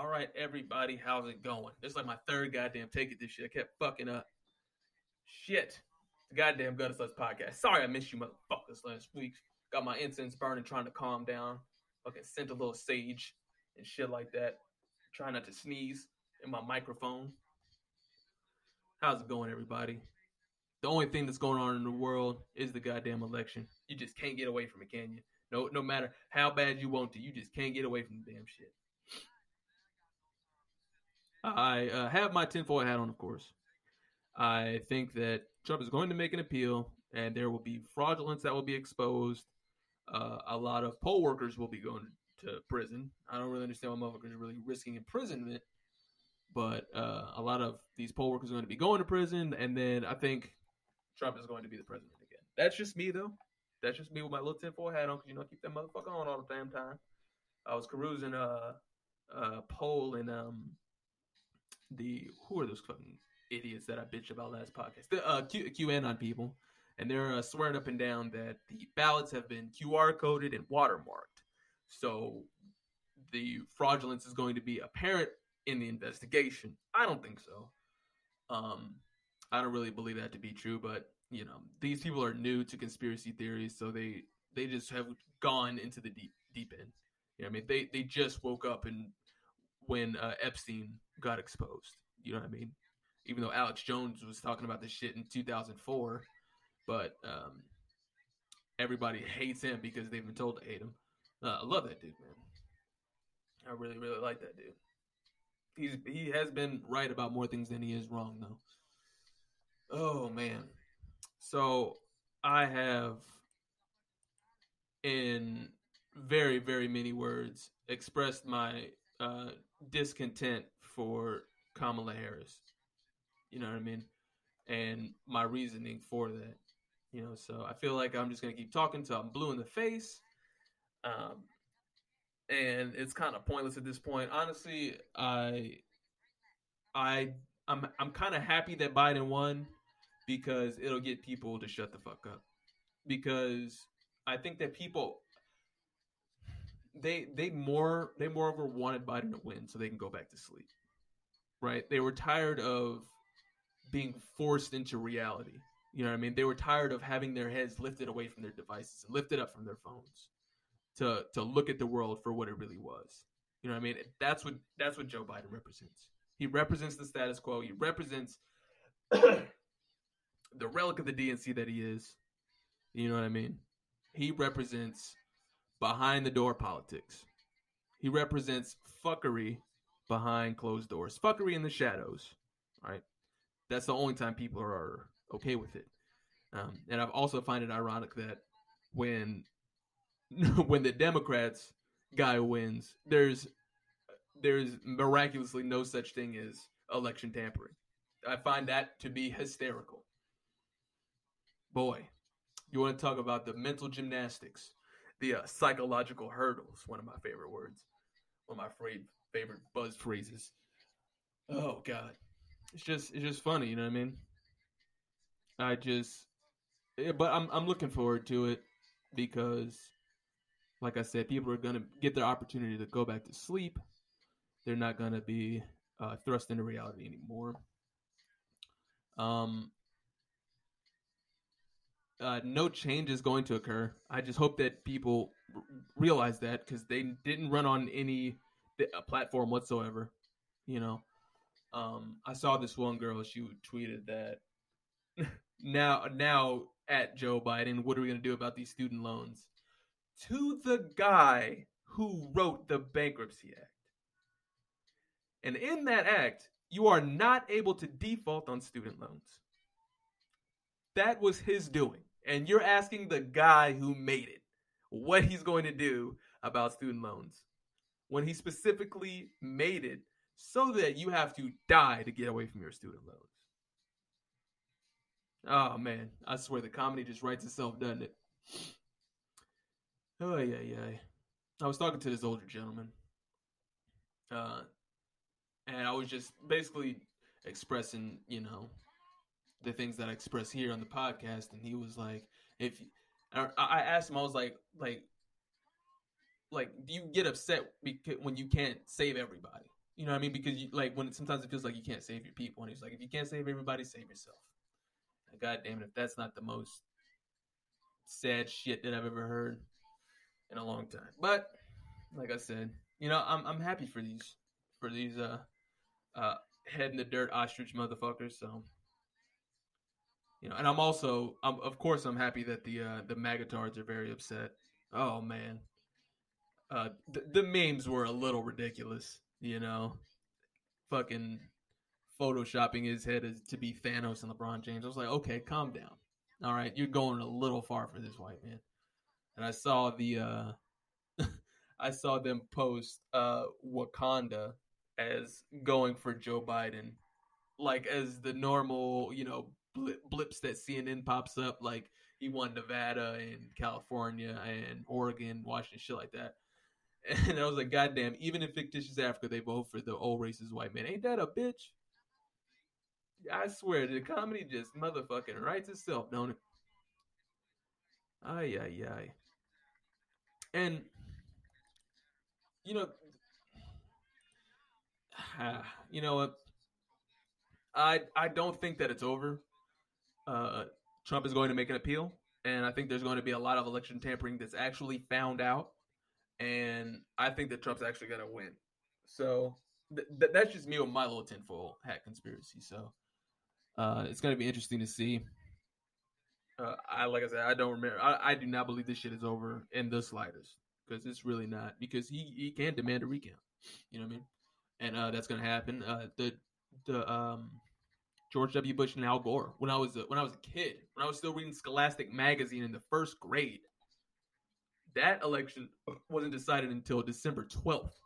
All right, everybody, how's it going? This is like my third goddamn take at this shit. I kept fucking up. Shit. The goddamn Gutter Sluts podcast. Sorry I missed you motherfuckers last week. Got my incense burning, trying to calm down. Fucking sent a little sage and shit like that. Trying not to sneeze in my microphone. How's it going, everybody? The only thing that's going on in the world is the goddamn election. You just can't get away from it, can you? No, no matter how bad you want to, you just can't get away from the damn shit. I uh, have my tinfoil hat on, of course. I think that Trump is going to make an appeal, and there will be fraudulence that will be exposed. Uh, a lot of poll workers will be going to prison. I don't really understand why motherfuckers are really risking imprisonment, but uh, a lot of these poll workers are going to be going to prison, and then I think Trump is going to be the president again. That's just me, though. That's just me with my little tinfoil hat on, because you know, I keep that motherfucker on all the damn time. I was perusing a, a poll in um the who are those fucking idiots that I bitched about last podcast? The uh, Q, QAnon people, and they're uh, swearing up and down that the ballots have been QR coded and watermarked. So the fraudulence is going to be apparent in the investigation. I don't think so. Um, I don't really believe that to be true, but you know, these people are new to conspiracy theories, so they they just have gone into the deep deep end. You know, I mean, they they just woke up and when uh, Epstein got exposed. You know what I mean? Even though Alex Jones was talking about this shit in 2004, but um, everybody hates him because they've been told to hate him. Uh, I love that dude, man. I really, really like that dude. He's he has been right about more things than he is wrong, though. Oh man, so I have, in very, very many words, expressed my uh, discontent for Kamala Harris. You know what I mean? And my reasoning for that. You know, so I feel like I'm just gonna keep talking till I'm blue in the face. Um, and it's kind of pointless at this point. Honestly, I, I, I'm, I'm kind of happy that Biden won because it'll get people to shut the fuck up. Because I think that people, they, they more, they moreover wanted Biden to win so they can go back to sleep right? They were tired of being forced into reality. You know what I mean? They were tired of having their heads lifted away from their devices, lifted up from their phones to to look at the world for what it really was. You know what I mean? That's what that's what Joe Biden represents. He represents the status quo. He represents the relic of the DNC that he is. You know what I mean? He represents behind the door politics. He represents fuckery behind closed doors. Fuckery in the shadows, right? That's the only time people are okay with it. Um, and I've also find it ironic that when when the Democrats guy wins, there's there's miraculously no such thing as election tampering. I find that to be hysterical. Boy, you want to talk about the mental gymnastics, the uh, psychological hurdles, one of my favorite words, one of my favorite favorite buzz phrases. Oh god, it's just it's just funny, you know what I mean? I just, yeah, but I'm I'm looking forward to it because, like I said, people are gonna get their opportunity to go back to sleep. They're not gonna be uh, thrust into reality anymore. Um, uh, no change is going to occur. I just hope that people r- realize that because they didn't run on any a platform whatsoever. You know, um, I saw this one girl. She tweeted that now now at Joe Biden, what are we going to do about these student loans? To the guy who wrote the Bankruptcy Act. And in that act, you are not able to default on student loans. That was his doing. And you're asking the guy who made it what he's going to do about student loans when he specifically made it so that you have to die to get away from your student loans. Oh man, I swear the comedy just writes itself, doesn't it? Oh yeah, yeah. I was talking to this older gentleman, uh, and I was just basically expressing, you know, the things that I express here on the podcast, and he was like, "If," I asked him, I was like, "Like, like do you get upset because when you can't save everybody You know what I mean? Because you, like when sometimes it feels like you can't save your people, and he's like, if you can't save everybody, save yourself. God damn it, if that's not the most sad shit that I've ever heard in a long time. But like I said, you know, I'm I'm happy for these for these uh uh head in the dirt ostrich motherfuckers. So you know, and I'm also, I'm, of course, I'm happy that the uh, the magatards are very upset. Oh man, uh, the, memes were a little ridiculous. You know, fucking photoshopping his head as to be Thanos and LeBron James. I was like, okay, calm down. All right, you're going a little far for this white man. And I saw the, uh, I saw them post uh, Wakanda as going for Joe Biden, like as the normal, you know, blips that CNN pops up, like he won Nevada and California and Oregon, Washington, shit like that. And I was like, God damn, even in fictitious Africa, they vote for the old racist white man. Ain't that a bitch? I swear, the comedy just motherfucking writes itself, don't it? Ay, ay, ay. And, you know, you know what? I I don't think that it's over uh, Trump is going to make an appeal, and I think there's going to be a lot of election tampering that's actually found out, and I think that Trump's actually to win. So th- th- that's just me with my little tinfoil hat conspiracy. So uh, it's to be interesting to see. Uh, I like I said, I don't remember. I, I do not believe this shit is over in the slightest because it's really not. Because he he can demand a recount. You know what I mean? And uh, that's to happen. Uh, the the um George W. Bush and Al Gore when I was a, when I was a kid, when I was still reading Scholastic magazine in the first grade. That election wasn't decided until December twelfth.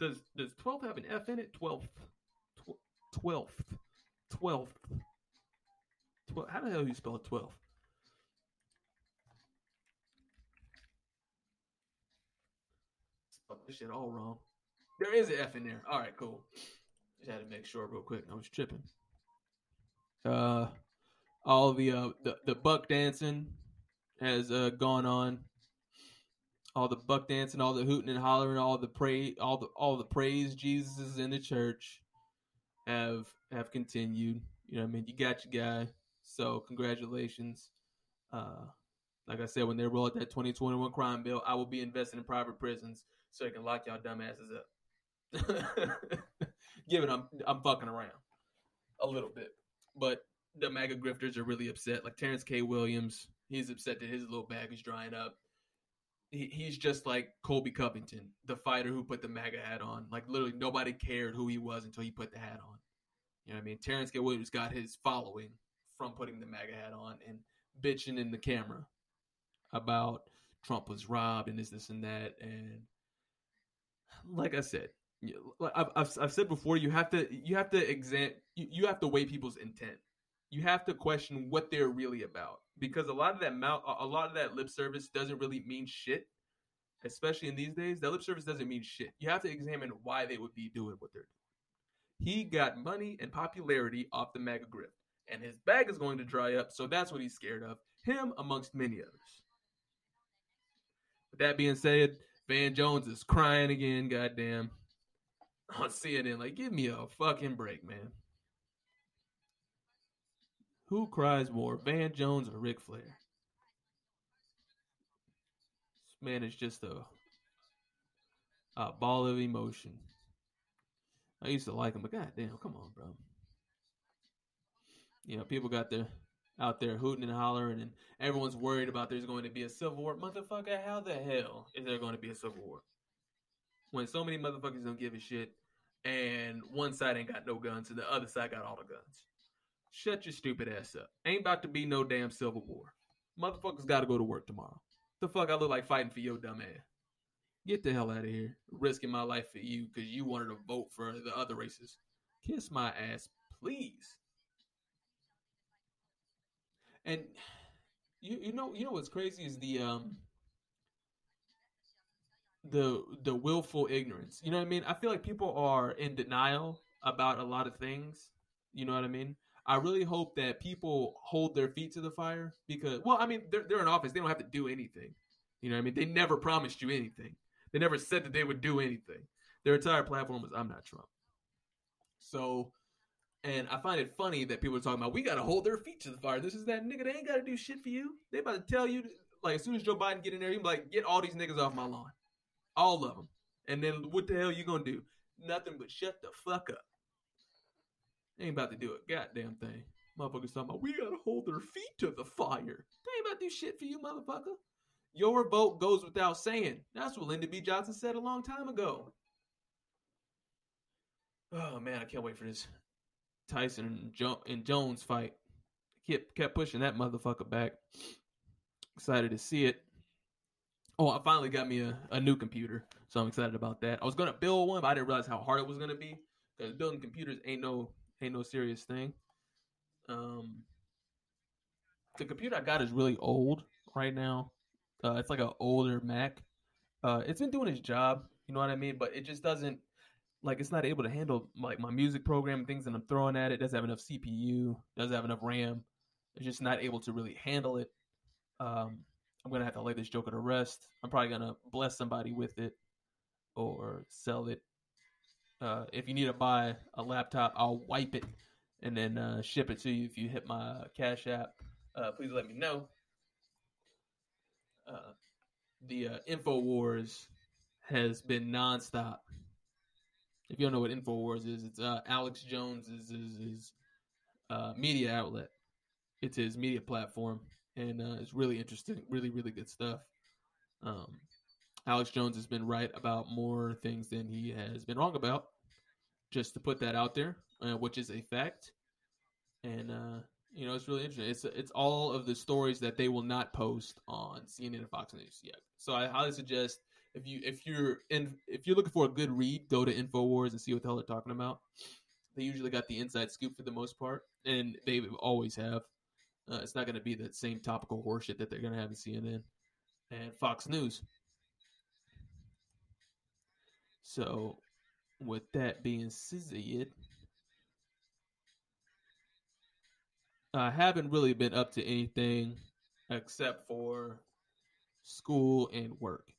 Does does twelfth have an F in it? Twelfth, twelfth, twelfth. How the hell do you spell twelfth? Spelled this shit all wrong. There is an F in there. All right, cool. Just had to make sure real quick. I was tripping. Uh, all the uh the, the buck dancing has uh gone on. All the buck dancing, all the hooting and hollering, all the pray, all the all the praise Jesus is in the church have have continued. You know I mean? You got your guy. So congratulations. Uh, like I said, when they roll out that 2021 crime bill, I will be investing in private prisons so they can lock y'all dumbasses up. given I'm I'm fucking around a little bit. But the MAGA grifters are really upset. Like Terrence K. Williams, he's upset that his little bag is drying up. He, he's just like Colby Covington, the fighter who put the MAGA hat on. Like literally nobody cared who he was until he put the hat on. You know what I mean? Terrence K. Williams got his following from putting the MAGA hat on and bitching in the camera about Trump was robbed and this, this, and that. And like I said, I've, I've, I've said before, you have to you have to exam you, you have to weigh people's intent. You have to question what they're really about because a lot of that mouth, a lot of that lip service doesn't really mean shit. Especially in these days, that lip service doesn't mean shit. You have to examine why they would be doing what they're doing. He got money and popularity off the MAGA grip, and his bag is going to dry up, so that's what he's scared of. Him amongst many others. With that being said, Van Jones is crying again. Goddamn on CNN. Like, give me a fucking break, man. Who cries more, Van Jones or Ric Flair? This man is just a a ball of emotion. I used to like him, but goddamn, come on, bro. You know, people got their out there hooting and hollering, and everyone's worried about there's going to be a civil war. Motherfucker, how the hell is there going to be a civil war? When so many motherfuckers don't give a shit and one side ain't got no guns and the other side got all the guns. Shut your stupid ass up. Ain't about to be no damn civil war. Motherfuckers got to go to work tomorrow. The fuck I look like fighting for your dumb ass. Get the hell out of here. Risking my life for you because you wanted to vote for the other races. Kiss my ass, please. And you you know you know what's crazy is the um the the willful ignorance. You know what I mean? I feel like people are in denial about a lot of things. You know what I mean? I really hope that people hold their feet to the fire because, well, I mean, they're, they're in office. They don't have to do anything. You know I mean? They never promised you anything. They never said that they would do anything. Their entire platform was I'm not Trump. So, and I find it funny that people are talking about we got to hold their feet to the fire. This is that nigga. They ain't got to do shit for you. They about to tell you like as soon as Joe Biden get in there, you like, get all these niggas off my lawn, all of them. And then what the hell you gonna do? Nothing but shut the fuck up. Ain't about to do a goddamn thing. Motherfuckers talking about we gotta hold their feet to the fire. They ain't about to do shit for you, motherfucker. Your vote goes without saying. That's what Lyndon B. Johnson said a long time ago. Oh man, I can't wait for this Tyson and, jo- and Jones fight. Kept kept pushing that motherfucker back. Excited to see it. Oh, I finally got me a, a new computer, so I'm excited about that. I was gonna build one, but I didn't realize how hard it was gonna be because building computers ain't no ain't no serious thing. Um, the computer I got is really old right now. Uh, it's like an older Mac. Uh, it's been doing its job, you know what I mean, but it just doesn't like it's not able to handle like my music program things that I'm throwing at it. it doesn't have enough CPU, doesn't have enough RAM. It's just not able to really handle it. Um, I'm gonna have to lay this joker to rest. I'm probably gonna bless somebody with it or sell it. Uh, if you need to buy a laptop, I'll wipe it and then uh, ship it to you. If you hit my Cash App, uh, please let me know. Uh, the uh, Infowars has been nonstop. If you don't know what Infowars is, it's uh, Alex Jones is uh, media outlet. It's his media platform and it's really interesting, really, really good stuff. Um, Alex Jones has been right about more things than he has been wrong about. Just to put that out there, uh, which is a fact, and uh, you know it's really interesting. It's it's all of the stories that they will not post on CNN and Fox News yet. So I highly suggest if you if you're in if you're looking for a good read, go to Infowars and see what the hell they're talking about. They usually got the inside scoop for the most part, and they always have. Uh, it's not going to be the same topical horseshit that they're going to have in CNN and Fox News. So, with that being said, I haven't really been up to anything except for school and work.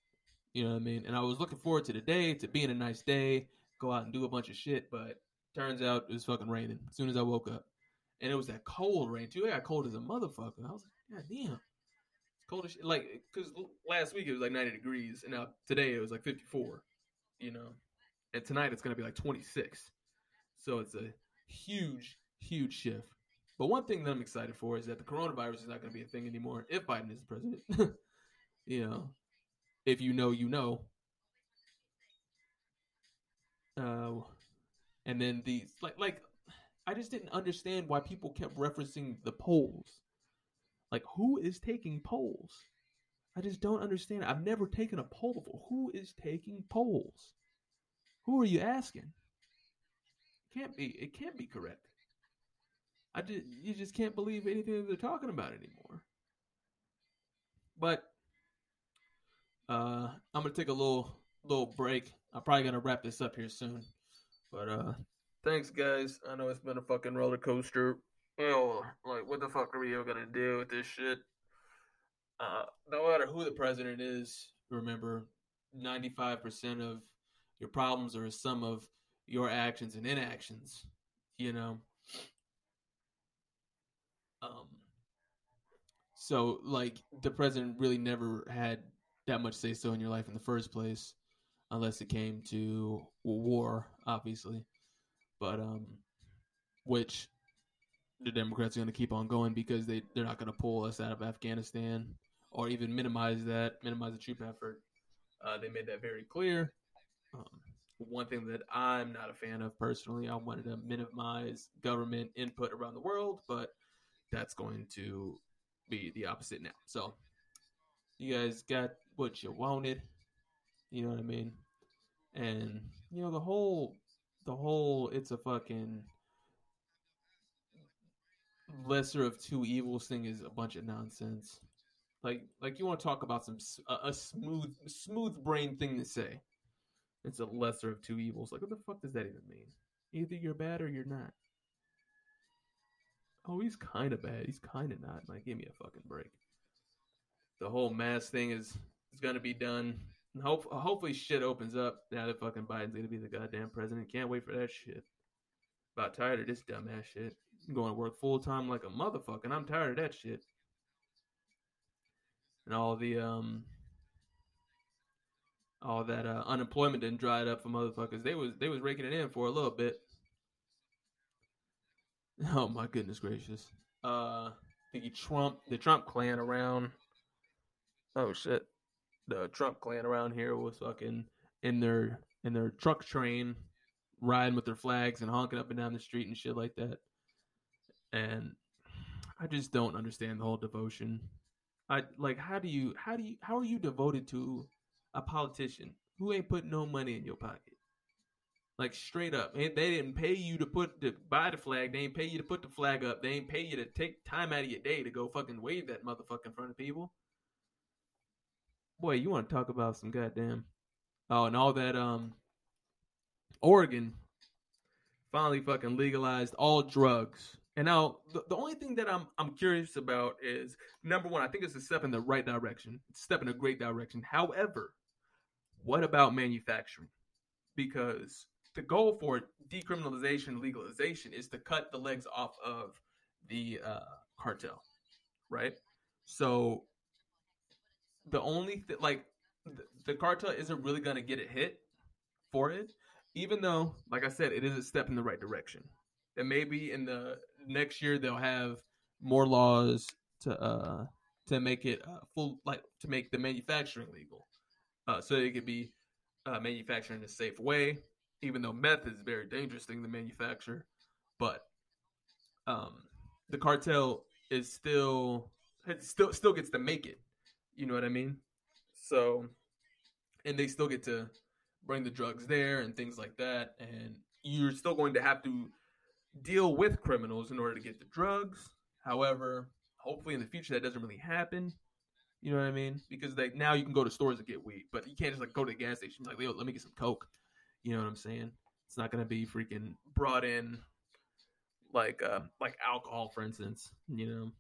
You know what I mean? And I was looking forward to the day, to being a nice day, go out and do a bunch of shit, but turns out it was fucking raining as soon as I woke up and it was that cold rain too. It got cold as a motherfucker. I was like, God damn, it's cold as shit. Like, cause last week it was like 90 degrees, and now today it was like 54. You know, and tonight it's gonna be like 26. So it's a huge, huge shift. But one thing that I'm excited for is that the coronavirus is not going to be a thing anymore if Biden is the president. you know, if you know, you know. Uh, and then these like like I just didn't understand why people kept referencing the polls. Like, who is taking polls? I just don't understand. I've never taken a poll before. Who is taking polls? Who are you asking? It can't be. It can't be correct. I just you just can't believe anything that they're talking about anymore. But uh, I'm gonna take a little little break. I'm probably gonna wrap this up here soon. But uh, Thanks, guys. I know it's been a fucking roller coaster. Know, like, what the fuck are we gonna do with this shit? Uh, no matter who the president is, remember, 95% of your problems are a sum of your actions and inactions, you know? Um, so, like, the president really never had that much say so in your life in the first place, unless it came to war, obviously but um, which the Democrats are going to keep on going because they they're not going to pull us out of Afghanistan or even minimize that, minimize the troop effort. Uh, they made that very clear. One thing that I'm not a fan of personally, I wanted to minimize government input around the world, but that's going to be the opposite now. So you guys got what you wanted. You know what I mean? And you know the whole the whole it's a fucking lesser of two evils thing is a bunch of nonsense. Like like you want to talk about some a, a smooth smooth brain thing to say. It's a lesser of two evils. Like what the fuck does that even mean? Either you're bad or you're not. Oh, he's kind of bad. He's kind of not. Like, give me a fucking break. The whole mask thing is is gonna be done. Hope, hopefully shit opens up now that fucking Biden's gonna be the goddamn president. Can't wait for that shit. About tired of this dumbass shit. I'm going to work full time like a motherfucker, and I'm tired of that shit. And all the um all that uh, unemployment didn't dry it up for motherfuckers. They was they was raking it in for a little bit. Oh my goodness gracious. Uh thinking Trump the Trump clan around Oh shit. The Trump clan around here was fucking in their in their truck train riding with their flags and honking up and down the street and shit like that. And I just don't understand the whole devotion. I like how do you how do you how are you devoted to a politician who ain't put no money in your pocket? Like straight up, they didn't pay you to put to buy the flag. They ain't pay you to put the flag up. They ain't pay you to take time out of your day to go fucking wave that motherfucker in front of people. Boy, you want to talk about some goddamn oh and all that um Oregon finally fucking legalized all drugs. And now the, the only thing that I'm I'm curious about is number one, I think it's a step in the right direction. It's a step in a great direction. However, what about manufacturing? Because the goal for decriminalization, legalization is to cut the legs off of the uh, cartel, right? So the only thing, like, the, the cartel isn't really going to get a hit for it, even though, like I said, it is a step in the right direction. And maybe in the next year they'll have more laws to uh to make it uh, full, like to make the manufacturing legal, uh, so it could be uh, manufactured in a safe way even though meth is a very dangerous thing to manufacture, but um, the cartel is still still still gets to make it. You know what I mean? So, and they still get to bring the drugs there and things like that, and you're still going to have to deal with criminals in order to get the drugs. However, hopefully in the future that doesn't really happen. You know what I mean? Because like now you can go to stores and get weed, but you can't just like go to the gas station like, Yo, let me get some coke. You know what I'm saying? It's not to be freaking brought in like uh like alcohol, for instance. You know,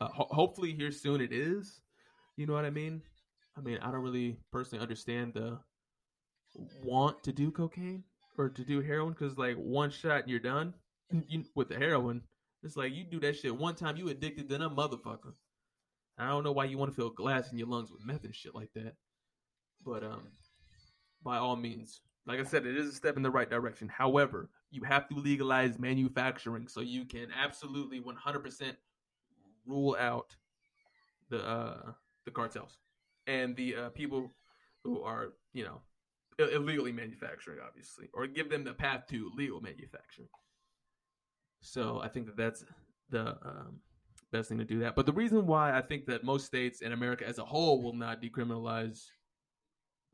uh, ho- hopefully here soon it is. You know what I mean? I mean, I don't really personally understand the want to do cocaine or to do heroin because like one shot and you're done. You, with the heroin, it's like you do that shit one time, you addicted to a motherfucker. I don't know why you want to fill glass in your lungs with meth and shit like that. But um, by all means, like I said, it is a step in the right direction. However, you have to legalize manufacturing so you can absolutely 100% rule out the uh, the cartels and the uh, people who are, you know, illegally manufacturing, obviously, or give them the path to legal manufacturing. So I think that that's the um, best thing to do that. But the reason why I think that most states in America as a whole will not decriminalize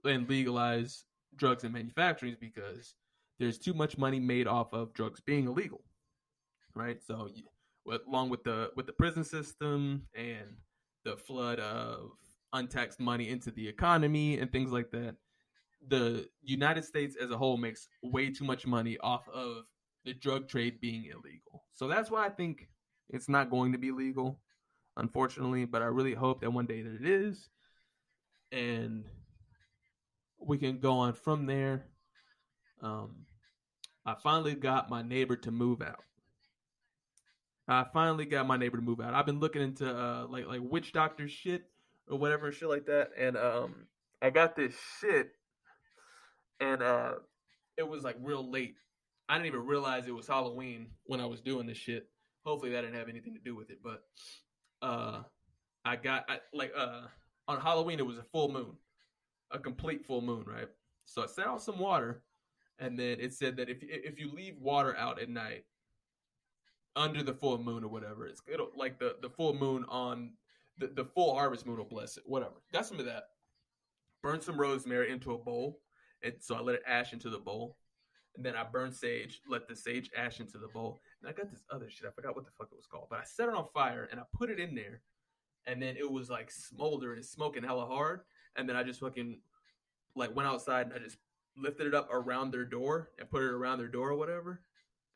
and legalize drugs and manufacturing is because there's too much money made off of drugs being illegal, right? So, along with the with the prison system and the flood of untaxed money into the economy and things like that, the United States as a whole makes way too much money off of the drug trade being illegal. So that's why I think it's not going to be legal, unfortunately. But I really hope that one day that it is, and we can go on from there. Um, I finally got my neighbor to move out. I finally got my neighbor to move out. I've been looking into uh, like like witch doctor shit or whatever shit like that, and um, I got this shit, and uh, it was like real late. I didn't even realize it was Halloween when I was doing this shit. Hopefully that didn't have anything to do with it, but uh, I got I, like uh on Halloween it was a full moon, a complete full moon, right? So I set out some water, and then it said that if if you leave water out at night under the full moon or whatever, it's it'll like the the full moon on the, the full harvest moon will bless it. Whatever. Got some of that. Burn some rosemary into a bowl, and so I let it ash into the bowl. And then I burned sage, let the sage ash into the bowl. And I got this other shit. I forgot what the fuck it was called. But I set it on fire and I put it in there. And then it was like smoldering smoking hella hard and then I just fucking like went outside and I just lifted it up around their door and put it around their door or whatever,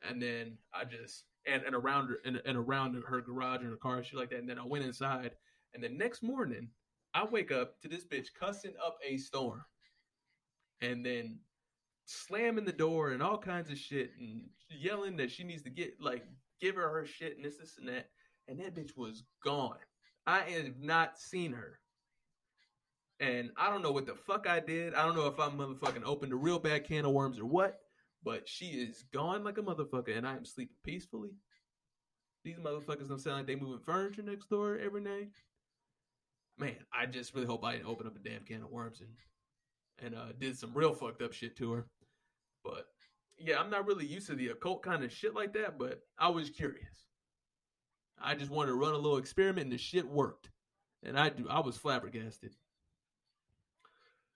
and then I just and and around her and, and around her garage and her car shit like that, and then I went inside, and the next morning I wake up to this bitch cussing up a storm, and then slamming the door and all kinds of shit and yelling that she needs to get like give her her shit and this this and that. And that bitch was gone. I have not seen her. And I don't know what the fuck I did. I don't know if I'm motherfucking opened a real bad can of worms or what, but she is gone like a motherfucker and I am sleeping peacefully. These motherfuckers don't sound like they moving furniture next door every night. Man, I just really hope I didn't open up a damn can of worms and and uh, did some real fucked up shit to her. But yeah, I'm not really used to the occult kind of shit like that, but I was curious. I just wanted to run a little experiment and the shit worked. And I do I was flabbergasted.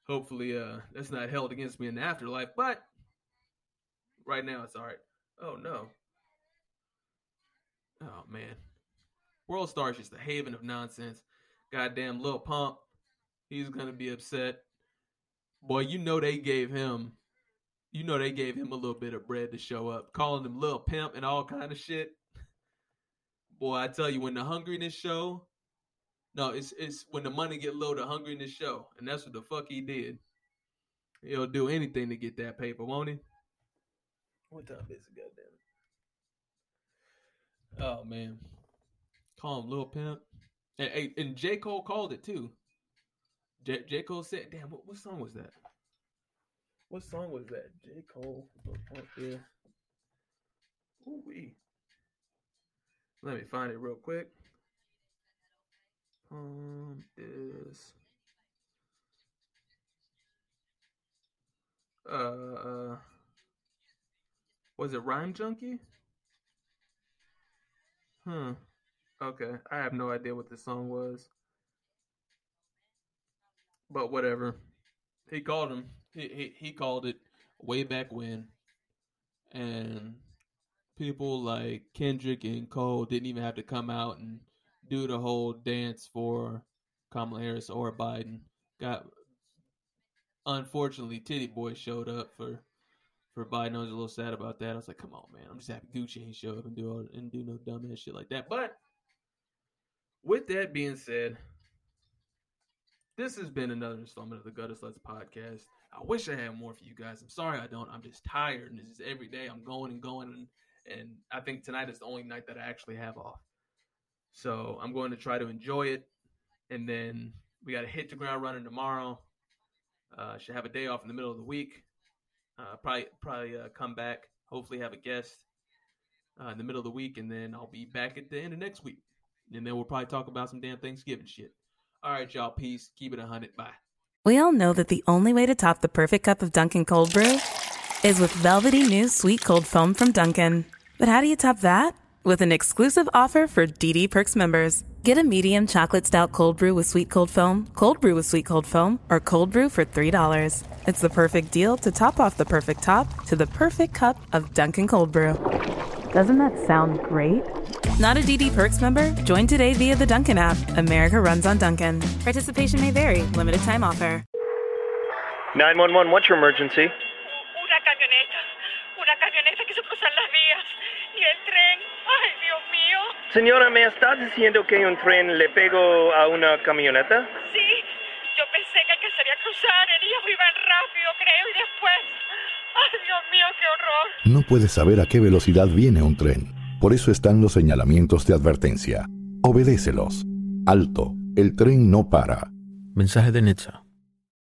Hopefully uh that's not held against me in the afterlife, but right now it's alright. Oh no. Oh man. World Star is just a haven of nonsense. Goddamn Lil Pump. He's gonna be upset. Boy, you know they gave him you know they gave him a little bit of bread to show up, calling him little Pimp and all kind of shit. Boy, I tell you, when the hungriness show, no, it's it's when the money get low, the hungriness show, and that's what the fuck he did. He'll do anything to get that paper, won't he? What time is it, goddamn? Oh man, call him Lil Pimp, and, and J Cole called it too. J, J Cole said, "Damn, what, what song was that? What song was that? J Cole, yeah. Ooh wee." Let me find it real quick. Um, is uh was it Rhyme Junkie? Hmm. Okay, I have no idea what the song was, but whatever. He called him. He he he called it way back when, and people like Kendrick and Cole didn't even have to come out and do the whole dance for Kamala Harris or Biden. Got unfortunately Titty Boy showed up for for Biden. I was a little sad about that. I was like, come on, man. I'm just happy Gucci ain't show up and do all and do no dumbass shit like that. But with that being said, this has been another installment of the Gutter Sluts podcast. I wish I had more for you guys. I'm sorry I don't. I'm just tired, and this is every day. I'm going and going, and and I think tonight is the only night that I actually have off. So I'm going to try to enjoy it, and then we got to hit the ground running tomorrow. Uh, should have a day off in the middle of the week. Uh, probably probably uh, come back. Hopefully have a guest uh, in the middle of the week, and then I'll be back at the end of next week, and then we'll probably talk about some damn Thanksgiving shit. All right, y'all. Peace. Keep it a hundred. Bye. We all know that the only way to top the perfect cup of Dunkin' cold brew is with velvety new sweet cold foam from Dunkin'. But how do you top that? With an exclusive offer for DD Perks members. Get a medium chocolate stout cold brew with sweet cold foam, cold brew with sweet cold foam, or cold brew for $3. It's the perfect deal to top off the perfect top to the perfect cup of Dunkin' cold brew. Doesn't that sound great? Not a DD Perks member? Join today via the Dunkin' app. America runs on Dunkin'. Participation may vary. Limited time offer. 911, what's your emergency? Una camioneta, una camioneta quiso cruzar las vías y el tren, ay Dios mío. Señora, ¿me estás diciendo que un tren le pegó a una camioneta? Sí, yo pensé que alcanzaría a cruzar, ellos iban rápido, creo, y después, ay Dios mío, qué horror. No puedes saber a qué velocidad viene un tren. Por eso están los señalamientos de advertencia. Obedécelos. Alto. El tren no para. Mensaje de Netza.